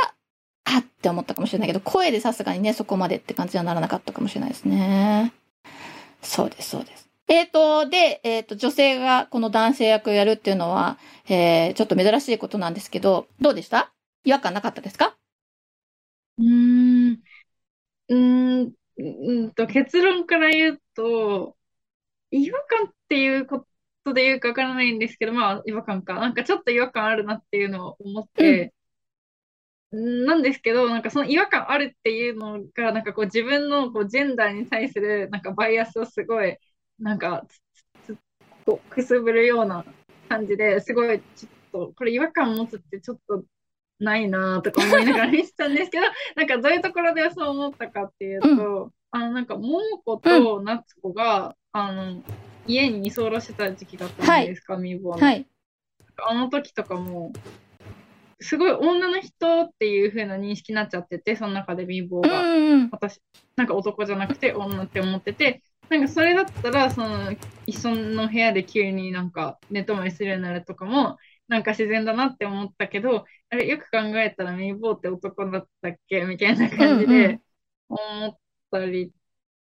あって思ったかもしれないけど、声でさすがにね、そこまでって感じにはならなかったかもしれないですね。そうです、そうです。えっ、と、で、えっ、と、女性がこの男性役をやるっていうのは、えー、ちょっと珍しいことなんですけど、どうでした？違和感なかったですか？うーん、うーん、うんと、結論から言うと、違和感っていうことで言うかわからないんですけど、まあ、違和感か。なんかちょっと違和感あるなっていうのを思って、うん。なんですけど、なんかその違和感あるっていうのが、なんかこう自分のこうジェンダーに対するなんかバイアスをすごい、なんかつつつとくすぶるような感じですごいちょっとこれ違和感持つってちょっとないなとか思いながら見てたんですけど、なんかどういうところでそう思ったかっていうと、あのなんか桃子と夏子が、あの家に居候してた時期だったじゃないですか、未亡の。はい。あの時とかも、すごい女の人っていう風な認識になっちゃってて、その中で貧乏うんが。うんうん。私、なんか男じゃなくて女って思ってて、なんかそれだったら、その一緒の部屋で急になんか寝泊まりするようになるとかも、なんか自然だなって思ったけど、あれよく考えたら未亡って男だったっけみたいな感じで思ったり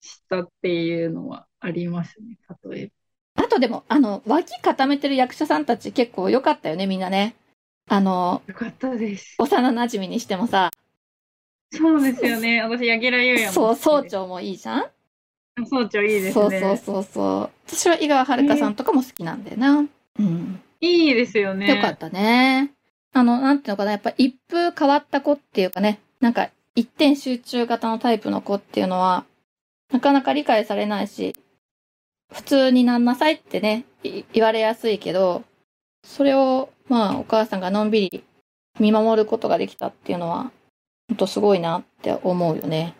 したっていうのはありますね、例えば。あとでも、あの、脇固めてる役者さんたち結構良かったよね、みんなね。あの、よかったです。幼馴染にしてもさ、そうですよね。私、柳楽優弥そう、も総。長もいいじゃん総長いいですそうね。そうそうそう。私は井川遥さんとかも好きなんだよな。うん。いいですよね。よかったね。あの、なんていうのかな、やっぱ一風変わった子っていうかね、なんか一点集中型のタイプの子っていうのは、なかなか理解されないし、普通になんなさいってね、い言われやすいけど、それを、まあ、お母さんがのんびり見守ることができたっていうのは、ほんとすごいなって思うよね。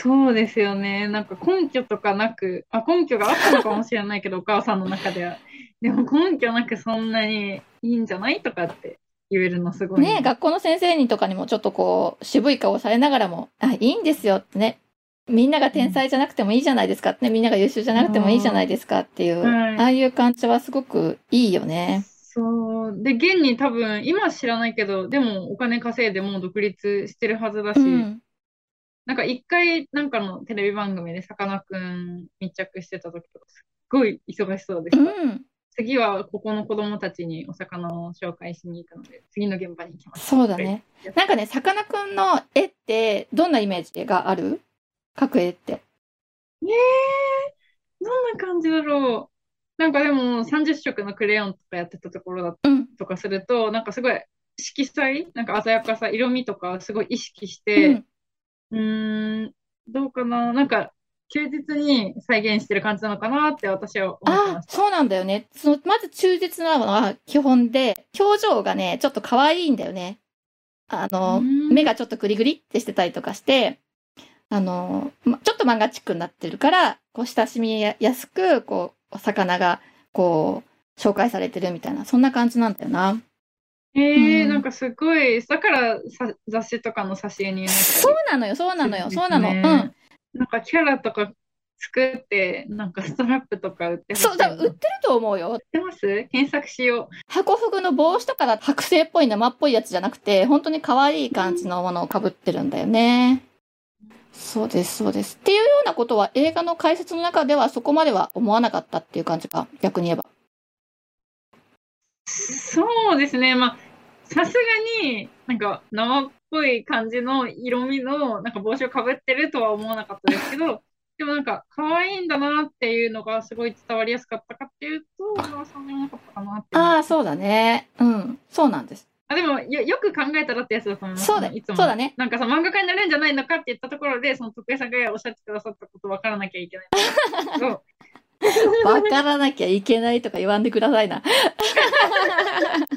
そうですよね。なんか根拠とかなく、あ、根拠があったのかもしれないけど、お母さんの中では。でも根拠なくそんなにいいんじゃないとかって言えるのすごいね学校の先生にとかにもちょっとこう、渋い顔されながらも、あ、いいんですよってね。みんなが天才じゃなくてもいいじゃないですかってね。みんなが優秀じゃなくてもいいじゃないですかっていう、はいああいう感じはすごくいいよね。そう。で、現に多分、今は知らないけど、でもお金稼いでもう独立してるはずだし、うん。なんか一回、なんかのテレビ番組でさかなクン密着してた時とか、すっごい忙しそうでうした。ん。次はここの子供たちにお魚を紹介しに行くので、次の現場に行きます。そうだね。なんかね、さかなクンの絵って、どんなイメージがある？描く絵って。えー、どんな感じだろう。なんかでも30色のクレヨンとかやってたところだうん。とかすると、なんかすごい色彩、なんか鮮やかさ、色味とかすごい意識しうて、ん。うーん、どうかな？なんか忠実に再現してる感じなのかなって私は思ってあました。そうなんだよね。その、まず忠実なのは基本で、表情がね、ちょっと可愛いんだよね。あの、うん目がちょっとグリグリってしてたりとかして、あの、まちょっと漫画チックになってるから、こう、親しみやすく、こう、お魚が、こう、紹介されてるみたいな、そんな感じなんだよな。えー、うんなんかすごい、だからさ雑誌とかの挿絵になそうなのよ、そうなのよ、そうなの。ねうん。なんかキャラとか作って、なんかストラップとか売ってそう、多分売ってると思うよ売。ってます？検索しよ箱フグの帽子とかだと剥製っぽい生っぽいやつじゃなくて、本当に可愛い感じのものを被ってるんだよね。そうです、そうです。っていうようなことは映画の解説の中ではそこまでは思わなかったっていう感じか、逆に言えば。う。そうですね。まあ、さすがになんか生っぽい感じの色味のなんか帽子をかぶってるとは思わなかったですけど、でもなんか可愛いんだなっていうのがすごい伝わりやすかったかっていうと、まあ。ああ、そうだね。うん、そうなんです。あでもよ、よく考えたらってやつだと思います。そうだいつも。そうだね。なんかさ、漫画家になれるんじゃないのかって言ったところで、その徳江さんがおっしゃってくださったこと分からなきゃいけないんですけど。わからなきゃいけないとか言わんでくださいな。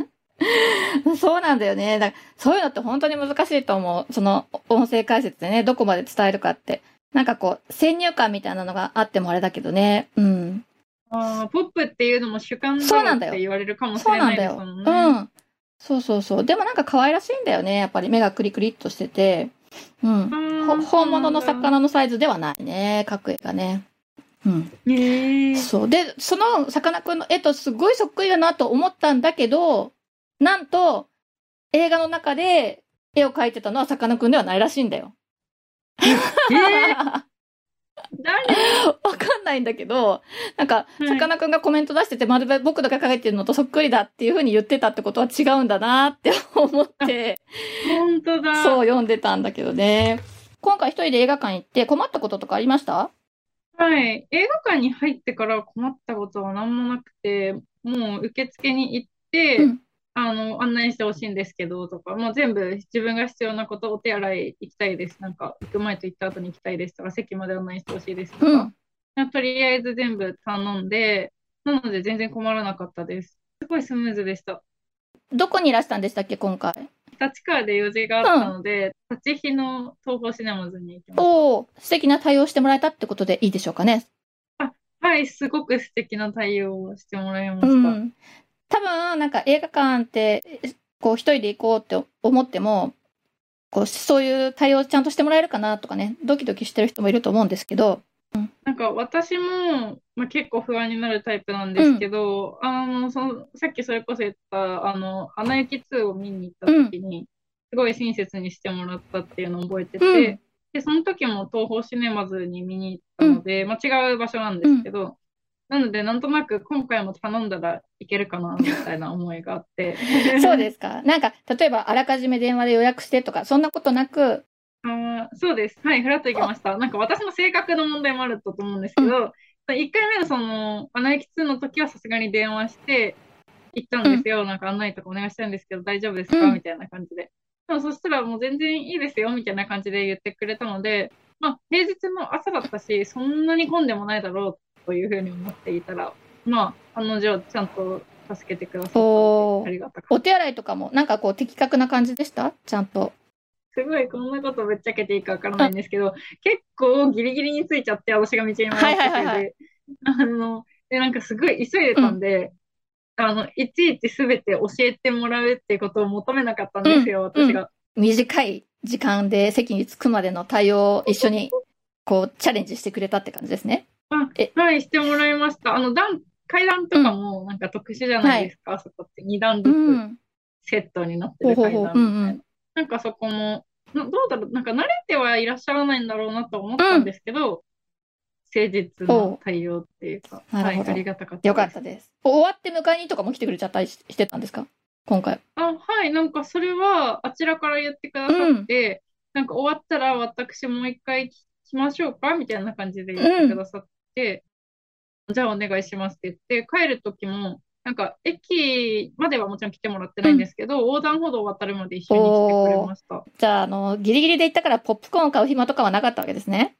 そうなんだよね。だからそういうのって本当に難しいと思う。その音声解説でね、どこまで伝えるかって。なんかこう、先入観みたいなのがあってもあれだけどね。うん。あーポップっていうのも主観そうなんだって言われるかもしそうれないなんだよ。ですもんね。うん。そうそうそう。でもなんか可愛らしいんだよね。やっぱり目がクリクリっとしてて。うん。本物の魚のサイズではないね。描く絵がね。うん。そう。で、そのさかなクンの絵とすごいそっくりだなと思ったんだけど、なんと、映画の中で絵を描いてたのはさかなクンではないらしいんだよ。えー？誰 わかんないんだけど、なんか、はいさかなクンがコメント出してて、まるで僕が描いてるのとそっくりだっていう風に言ってたってことは違うんだなって 思って、本当だ。そう読んでたんだけどね。今回一人で映画館行って困ったこととかありました？はい。映画館に入ってから困ったことは何もなくて、もう受付に行って、うんあの、案内してほしいんですけど、とか、もう全部自分が必要なこと、お手洗い行きたいです。なんか、行く前と行った後に行きたいですとか、席まで案内してほしいですとか、とりあえず全部頼んで、なので全然困らなかったです。すごいスムーズでした。どこにいらしたんでしたっけ、今回？立川で用事があったので、立ち日の東宝シネマズに行きました。おお素敵な対応してもらえたってことでいいでしょうかね。はい、すごく素敵な対応をしてもらいました。うん。多分、なんか映画館って、こう一人で行こうって思っても、こうそういう対応ちゃんとしてもらえるかなとかね、ドキドキしてる人もいると思うんですけど、なんか私も、まあ、結構不安になるタイプなんですけど、あのそのさっきそれこそ言ったあの「アナ雪2」を見に行った時に、すごい親切にしてもらったっていうのを覚えてて、うん。でその時も東宝シネマズに見に行ったので、まあ、違う場所なんですけど、なのでなんとなく今回も頼んだらいけるかなみたいな思いがあって そうですか。なんか、例えばあらかじめ電話で予約してとか、そんなことなく、あーそうです。はい、フラッと行きました。なんか私の性格の問題もあると思うんですけど、1回目のその、アナ雪2の時はさすがに電話して行ったんですよ。なんか案内とかお願いしたいんですけど大丈夫ですか？うんみたいな感じで。でもそしたらもう全然いいですよみたいな感じで言ってくれたので、まあ平日の朝だったし、そんなに混んでもないだろうというふうに思っていたら、まあ案の定ちゃんと助けてくださったのおありがたかった。お手洗いとかも、なんかこう的確な感じでした？ちゃんと。すごいこんなことぶっちゃけていいかわからないんですけど、結構ギリギリについちゃって、私が道に迷ってて、はいはいはいはいあの、で、なんかすごい急いでたんで、あの、いちいちすべて教えてもらうっていうことを求めなかったんですよ、うん私が。短い時間で席に着くまでの対応を一緒に、こう、チャレンジしてくれたって感じですね。えはい、してもらいました。あの、段、階段とかもなんか特殊じゃないですか、そこって。2段ずうつん。セットになってる階。段みたいな。うんうん。なんかそこも、などうだろう、なんか慣れてはいらっしゃらないんだろうなと思ったんですけど、誠実な対応っていうか、はい、ありがたかったよかっですたです。終わって迎えにとかも来てくれちゃったりししてたんですか？今回。あ、はい、なんかそれはあちらから言ってくださって、なんか終わったら私もう一回来ましょうか？みたいな感じで言ってくださって、じゃあお願いしますって言って、帰る時も、なんか駅まではもちろん来てもらってないんですけど、横断歩道を渡るまで一緒に来てくれました。じゃあ、あの、ギリギリで行ったからポップコーン買う暇とかはなかったわけですね。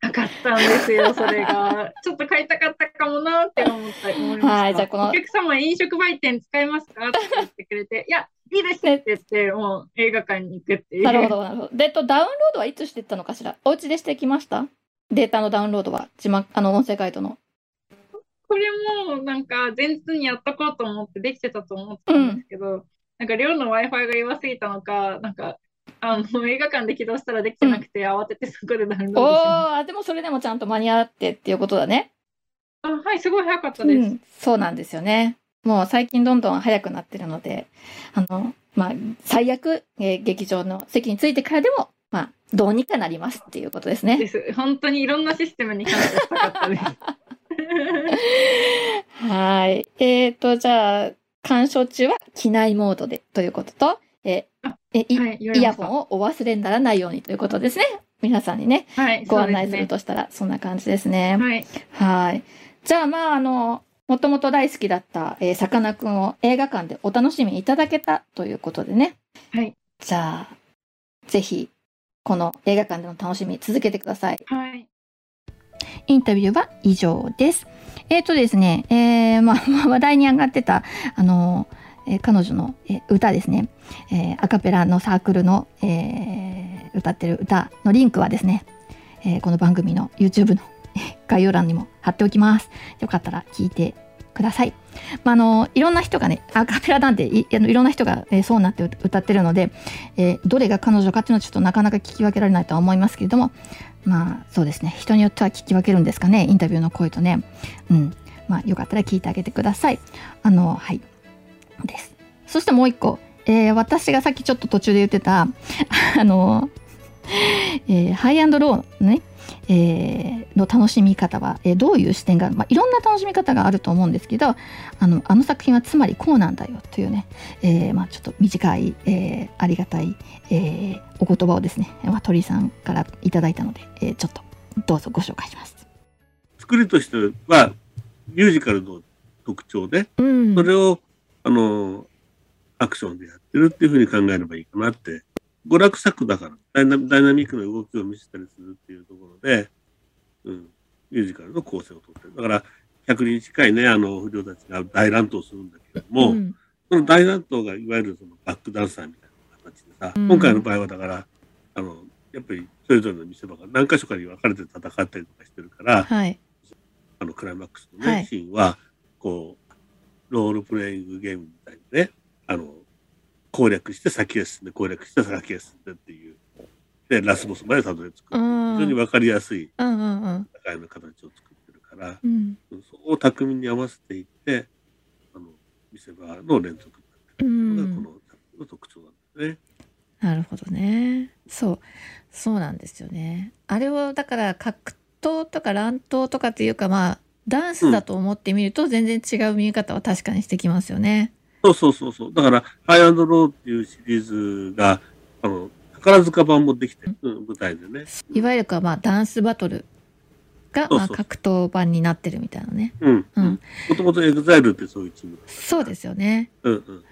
なかったんですよ、それが。ちょっと買いたかったかもなって思った、思いました。はいじゃあこのお客様、飲食売店使いますかって言ってくれて、いや、いいですって言って、もう映画館に行くっていう。なるほど、なるほど。で、と、ダウンロードはいつしてったのかしら？お家でしてきました？データのダウンロードは、字幕、あの、音声ガイドの。これもなんか前日にやっとこうと思ってできてたと思ってたんですけど、なんか寮の Wi-Fi が弱すぎたのか、なんかあの映画館で起動したらできてなくて、慌ててそこでダウンおロードしましー、でもそれでもちゃんと間に合ってっていうことだね。た。あはい、すごい早かったです。うん、そうなんですよね。もう最近どんどん早くなってるので、あの、まあ、最悪、えー劇場の席についてからでも、まあ、どうにかなりますっていうことですね。です。本当にいろんなシステムに感謝したかったです。はい。えっ、と、じゃあ、鑑賞中は機内モードでということと、えあえいはいイヤホンをお忘れにならないようにということですね。皆さんにね、はい、ご案内するとしたら、そんな感じですね。ですね。はい。はい。じゃあ、まあ、あの、もともと大好きだった、えーさかなクンを映画館でお楽しみいただけたということでね。はい。じゃあ、ぜひ、この映画館での楽しみ続けてください。はい。インタビューは以上です。えっ、とですね、えーまあ、まあ話題に上がってた、あの、えー彼女の、えー歌ですね、えーアカペラのサークルの、えー歌ってる歌のリンクはですね、えーこの番組の YouTube のえ ー概要欄にも貼っておきます。よかったら聞いてください。まあ、あのいろんな人がねアカペラなんでいいろんな人が、えーそうなって歌ってるので、えーどれが彼女かっていうのはちょっとなかなか聞き分けられないとは思いますけれどもまあそうですね。人によっては聞き分けるんですかねインタビューの声とね。うん。まあよかったら聞いてあげてください。あのはい。です。そしてもう一個、えー私がさっきちょっと途中で言ってたあの、えーハイアンドローのねえーの楽しみ方は、えーどういう視点がまあ、いろんな楽しみ方があると思うんですけどあのあの作品はつまりこうなんだよというね、えーまあ、ちょっと短い、えーありがたい、えーお言葉をですね、まあ、鳥居さんからいただいたので、えーちょっとどうぞご紹介します。作りとしては、ミュージカルの特徴で、うんそれを、あの、アクションでやってるっていうふうに考えればいいかなって。娯楽作だから、ダイナダイナミックな動きを見せたりするっていうところで、うん、ミュージカルの構成をとってる。だから、100人近いね、あの、不良たちが大乱闘するんだけれども、うん。その大乱闘がいわゆるそのバックダンサーみたいな形でさ、うん。今回の場合はだから、あの、やっぱりそれぞれの見せ場が何箇所かに分かれて戦ったりとかしてるから、はい。あのクライマックスのね、はい。シーンは、こう、ロールプレイングゲームみたいにね、あの、攻略して先へ進んで、攻略して先へ進んでっていう。で、ラスボスまでたどり着く。非うん常に分かりやすいうんうんうん戦いの形を作ってるから、うんそこを巧みに合わせていって、あの、見せ場の連続うになってるのが、んこの作品の特徴なんですね。なるほどねそうそうなんですよねあれをだから格闘とか乱闘とかっていうかまあダンスだと思ってみると全然違う見え方は確かにしてきますよね。そうそうそうそう。だから、ハイアンドローっていうシリーズが、あの、宝塚版もできて、うん、舞台でね。いわゆるかまあダンスバトルがまあ格闘版になってるみたいなね。うん。うんもともと EXILE ってそういうチームそうですよね。うんうんうん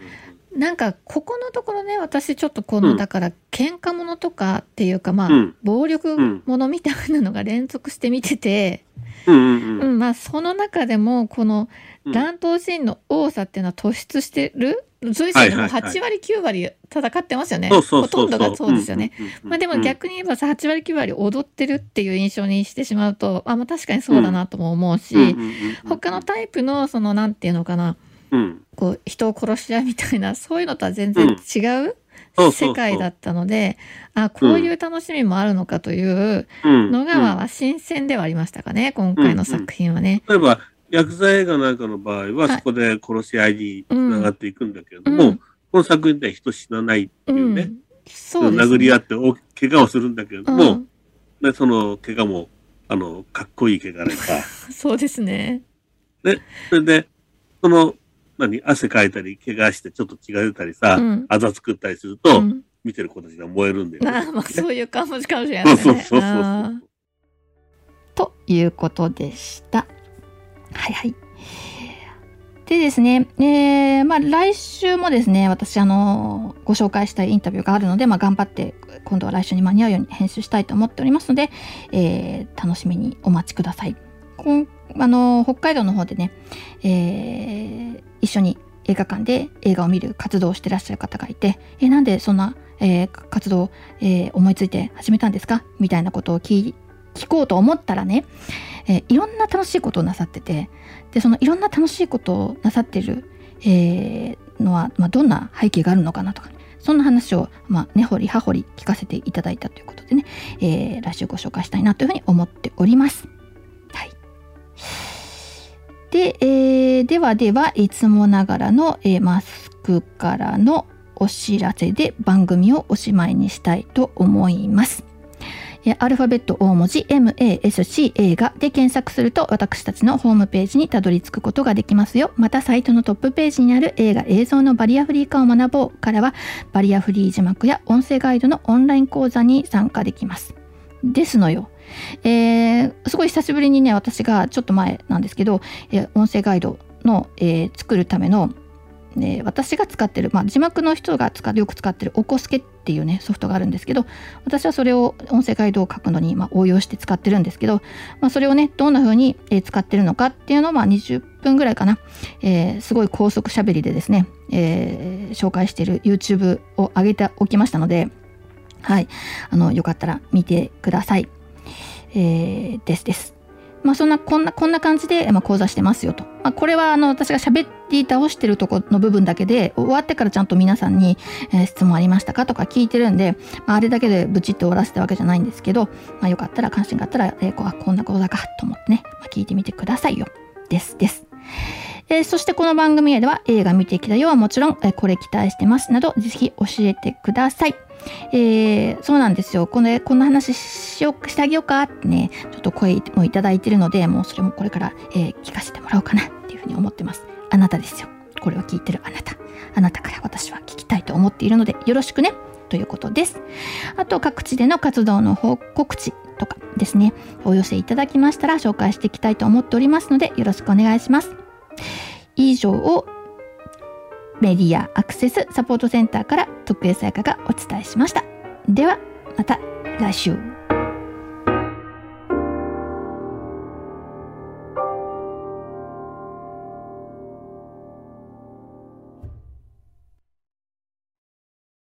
なんかここのところね私ちょっとこの、うん。だから喧嘩ものとかっていうかまあ、うん。暴力ものみたいなのが連続して見てて、うんうんううん。んまあその中でもこのうん。乱闘シーンの多さっていうのは突出してる？随所でもうはいはいはい。8割9割戦ってますよね。ほとんどがそうですよね。まあでも逆に言えばさ8割9割踊ってるっていう印象にしてしまうとあまあ確かにそうだなとも思うし、他のタイプのそのなんていうのかなうん。こう人を殺し合うみたいな そういうのとは全然違う世界だったのであこういう楽しみもあるのかといううん。のが、まあ新鮮ではありましたかね今回の作品はね。例えば、薬剤映画なんかの場合は、はい。そこで殺し合いにつながっていくんだけれども、うん。この作品では人死なないっていうね、そうね。殴り合って大き怪我をするんだけれどうも、ん。でその怪我も、あの、かっこいい怪我でさ、そうですね。それで、その、何、汗かいたり、怪我してちょっと血が出たりさ、うんあざ作ったりすると、うん見てる子たちが燃えるんだよね。あまあそういう感じかもしれなそいね。そうそうそうあーということでした。はいはい。でですね、えーまあ、来週もですね、私、あの、ご紹介したいインタビューがあるので、まあ、頑張って、今度は来週に間に合うように編集したいと思っておりますので、えー楽しみにお待ちください。こんあの、北海道の方でね、えー一緒に映画館で映画を見る活動をしてらっしゃる方がいて、えなんでそんな、えー活動を、えー思いついて始めたんですか？みたいなことを聞こうと思ったらね、えいろんな楽しいことをなさっててでそのいろんな楽しいことをなさってる、えのは、まあ、どんな背景があるのかなとかそんな話を、まあ、根掘り葉掘り聞かせていただいたということでね、え、来週ご紹介したいなというふうに思っております。で、えー、ではでは、いつもながらの、えー、マスクからのお知らせで番組をおしまいにしたいと思います。アルファベット大文字 MASC 映画で検索すると私たちのホームページにたどり着くことができますよ。またサイトのトップページにある映画映像のバリアフリー化を学ぼうからはバリアフリー字幕や音声ガイドのオンライン講座に参加できます。ですのよ。えー、すごい久しぶりにね私がちょっと前なんですけど、えー、音声ガイドの、えー、作るためのね、私が使ってる、まあ、字幕の人が使よく使ってるおこすけっていうねソフトがあるんですけど私はそれを音声ガイドを書くのに、まあ、応用して使ってるんですけど、まあ、それをねどんな風に、え使ってるのかっていうのを、まあ、20分ぐらいかな、えー、すごい高速しゃべりでですね、えー、紹介している YouTube を上げておきましたのではいあのよかったら見てください、えー、ですです。まあ、そんなこんなこんな感じで、まあ、講座してますよと、まあ、これはあの私が喋り倒してるとこの部分だけで終わってからちゃんと皆さんに、えー、質問ありましたかとか聞いてるんで、まあ、あれだけでブチって終わらせたわけじゃないんですけど、まあ、よかったら関心があったら、えー、こあこんな講座かと思ってね、まあ、聞いてみてくださいよ。ですです。えー、そしてこの番組では映画見てきたよはもちろん、えー、これ期待してますなどぜひ教えてください。えー、そうなんですよ。この、こんな話しよう、してあげようかってね、ちょっと声もいただいてるので、もうそれもこれから、え、聞かせてもらおうかなっていうふうに思ってます。あなたですよ。これを聞いてるあなた。あなたから私は聞きたいと思っているので、よろしくね。ということです。あと、各地での活動の報告地とかですね、お寄せいただきましたら紹介していきたいと思っておりますので、よろしくお願いします。以上をメディアアクセスサポートセンターから徳江さやかがお伝えしました。ではまた来週。